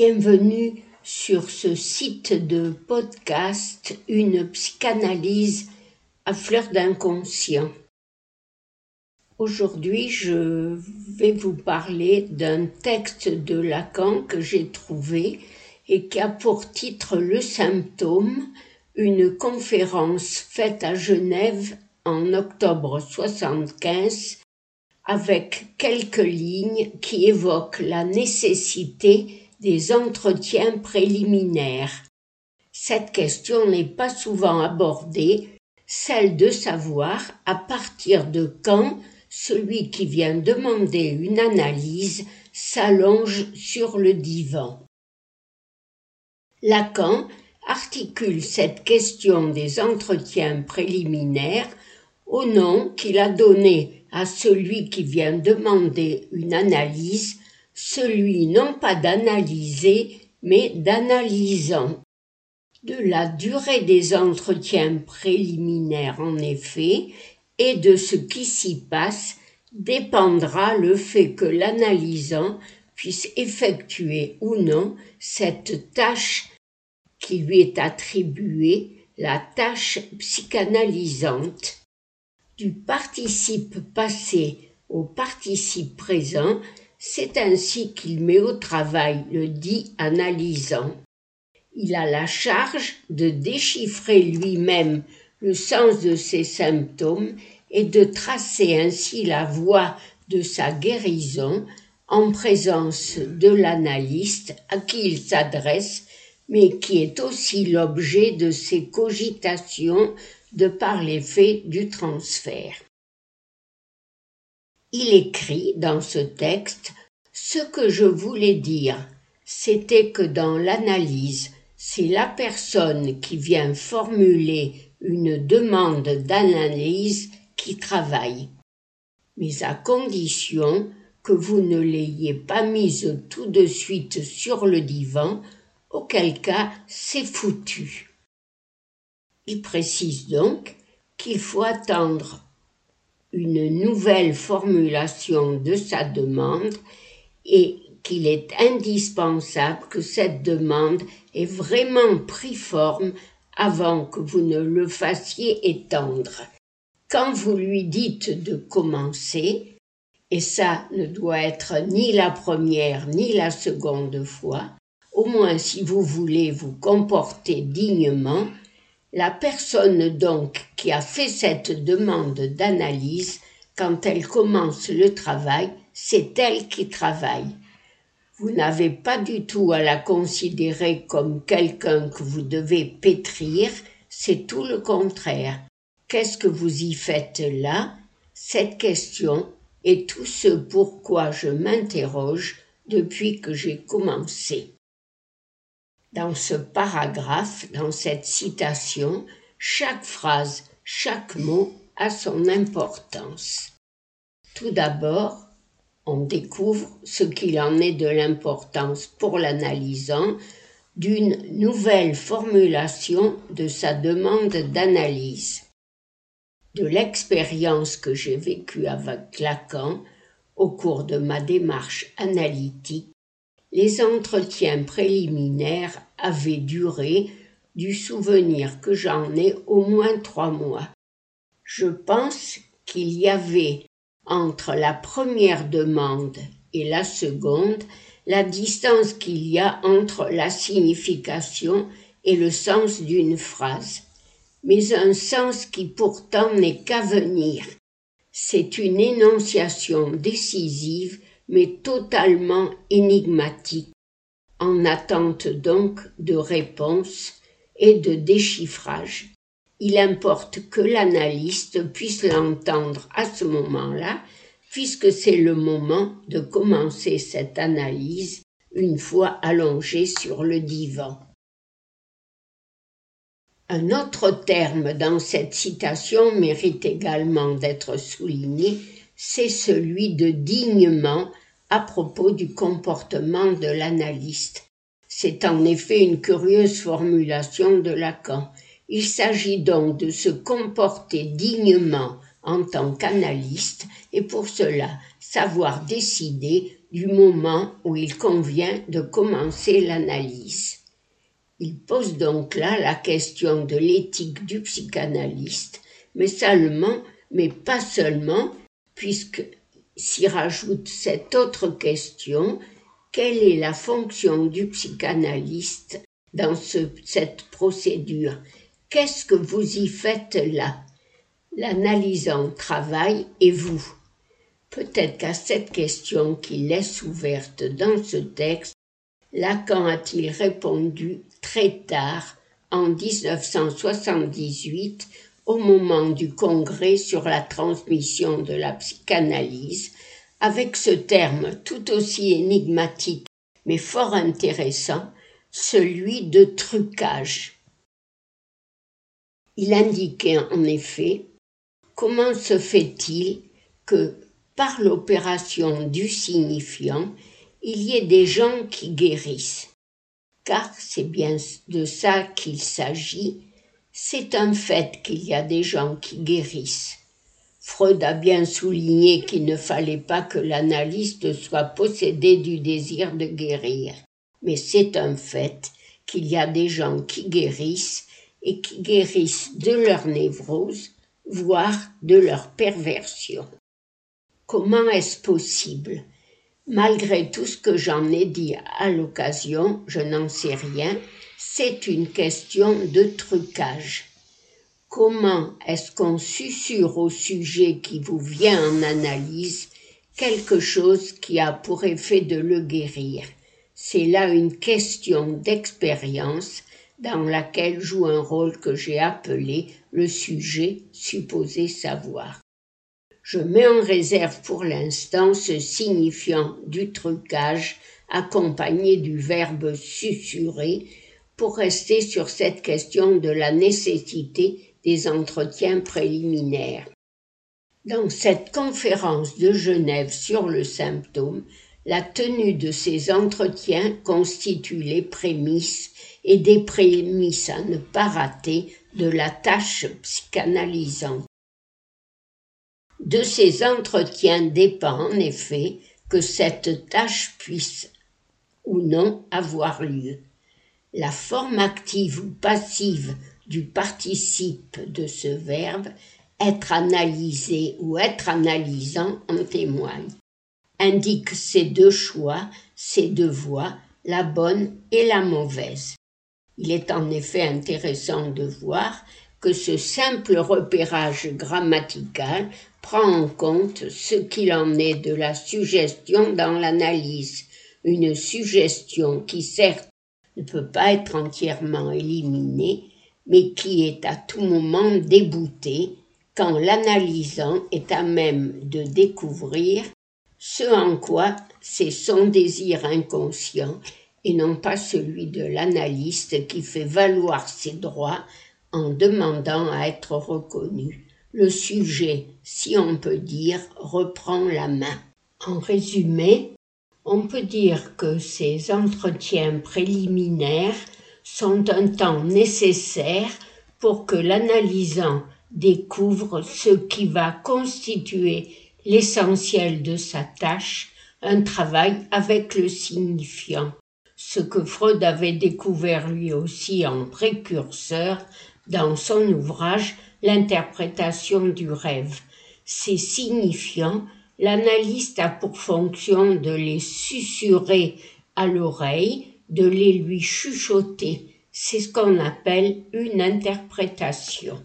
Bienvenue sur ce site de podcast Une psychanalyse à fleur d'inconscient. Aujourd'hui, je vais vous parler d'un texte de Lacan que j'ai trouvé et qui a pour titre Le symptôme, une conférence faite à Genève en octobre 75 avec quelques lignes qui évoquent la nécessité des entretiens préliminaires. Cette question n'est pas souvent abordée, celle de savoir à partir de quand celui qui vient demander une analyse s'allonge sur le divan. Lacan articule cette question des entretiens préliminaires au nom qu'il a donné à celui qui vient demander une analyse, celui non pas d'analyser, mais d'analysant. De la durée des entretiens préliminaires, en effet, et de ce qui s'y passe, dépendra le fait que l'analysant puisse effectuer ou non cette tâche qui lui est attribuée, la tâche psychanalysante du participe passé au participe présent, c'est ainsi qu'il met au travail le dit analysant. Il a la charge de déchiffrer lui-même le sens de ses symptômes et de tracer ainsi la voie de sa guérison en présence de l'analyste à qui il s'adresse, mais qui est aussi l'objet de ses cogitations de par l'effet du transfert. Il écrit dans ce texte Ce que je voulais dire, c'était que dans l'analyse, c'est la personne qui vient formuler une demande d'analyse qui travaille, mais à condition que vous ne l'ayez pas mise tout de suite sur le divan, auquel cas c'est foutu. Il précise donc qu'il faut attendre une nouvelle formulation de sa demande et qu'il est indispensable que cette demande ait vraiment pris forme avant que vous ne le fassiez étendre. Quand vous lui dites de commencer, et ça ne doit être ni la première ni la seconde fois, au moins si vous voulez vous comporter dignement, la personne donc qui a fait cette demande d'analyse, quand elle commence le travail, c'est elle qui travaille. Vous n'avez pas du tout à la considérer comme quelqu'un que vous devez pétrir, c'est tout le contraire. Qu'est-ce que vous y faites là? Cette question est tout ce pourquoi je m'interroge depuis que j'ai commencé. Dans ce paragraphe, dans cette citation, chaque phrase, chaque mot a son importance. Tout d'abord, on découvre ce qu'il en est de l'importance pour l'analysant d'une nouvelle formulation de sa demande d'analyse. De l'expérience que j'ai vécue avec Lacan au cours de ma démarche analytique, les entretiens préliminaires avaient duré, du souvenir que j'en ai, au moins trois mois. Je pense qu'il y avait entre la première demande et la seconde la distance qu'il y a entre la signification et le sens d'une phrase, mais un sens qui pourtant n'est qu'à venir. C'est une énonciation décisive mais totalement énigmatique, en attente donc de réponse et de déchiffrage. Il importe que l'analyste puisse l'entendre à ce moment-là, puisque c'est le moment de commencer cette analyse une fois allongé sur le divan. Un autre terme dans cette citation mérite également d'être souligné, c'est celui de dignement à propos du comportement de l'analyste. C'est en effet une curieuse formulation de Lacan. Il s'agit donc de se comporter dignement en tant qu'analyste et pour cela savoir décider du moment où il convient de commencer l'analyse. Il pose donc là la question de l'éthique du psychanalyste, mais seulement, mais pas seulement, puisque s'y rajoute cette autre question, quelle est la fonction du psychanalyste dans cette procédure? Qu'est-ce que vous y faites là? L'analysant travaille et vous? Peut-être qu'à cette question qu'il laisse ouverte dans ce texte, Lacan a-t-il répondu très tard, en 1978, au moment du congrès sur la transmission de la psychanalyse, avec ce terme tout aussi énigmatique mais fort intéressant, celui de trucage. Il indiquait en effet comment se fait-il que par l'opération du signifiant, il y ait des gens qui guérissent. Car c'est bien de ça qu'il s'agit, c'est un fait qu'il y a des gens qui guérissent. Freud a bien souligné qu'il ne fallait pas que l'analyste soit possédé du désir de guérir. Mais c'est un fait qu'il y a des gens qui guérissent et qui guérissent de leur névrose, voire de leur perversion. Comment est-ce possible? Malgré tout ce que j'en ai dit à l'occasion, je n'en sais rien, c'est une question de trucage. Comment est-ce qu'on susurre au sujet qui vous vient en analyse quelque chose qui a pour effet de le guérir? C'est là une question d'expérience dans laquelle joue un rôle que j'ai appelé le sujet supposé savoir. Je mets en réserve pour l'instant ce signifiant du trucage accompagné du verbe susurrer pour rester sur cette question de la nécessité des entretiens préliminaires. Dans cette conférence de Genève sur le symptôme, la tenue de ces entretiens constitue les prémices et des prémices à ne pas rater de la tâche psychanalysante. De ces entretiens dépend en effet que cette tâche puisse ou non avoir lieu. La forme active ou passive du participe de ce verbe, être analysé ou être analysant en témoigne. Indique ces deux choix, ces deux voies, la bonne et la mauvaise. Il est en effet intéressant de voir que ce simple repérage grammatical prend en compte ce qu'il en est de la suggestion dans l'analyse, une suggestion qui certes ne peut pas être entièrement éliminée, mais qui est à tout moment déboutée quand l'analysant est à même de découvrir ce en quoi c'est son désir inconscient et non pas celui de l'analyste qui fait valoir ses droits en demandant à être reconnu. Le sujet, si on peut dire, reprend la main. En résumé, on peut dire que ces entretiens préliminaires sont un temps nécessaire pour que l'analysant découvre ce qui va constituer l'essentiel de sa tâche, un travail avec le signifiant, ce que Freud avait découvert lui aussi en précurseur dans son ouvrage L'interprétation du rêve. Ces signifiants, l'analyste a pour fonction de les susurrer à l'oreille, de les lui chuchoter. C'est ce qu'on appelle une interprétation.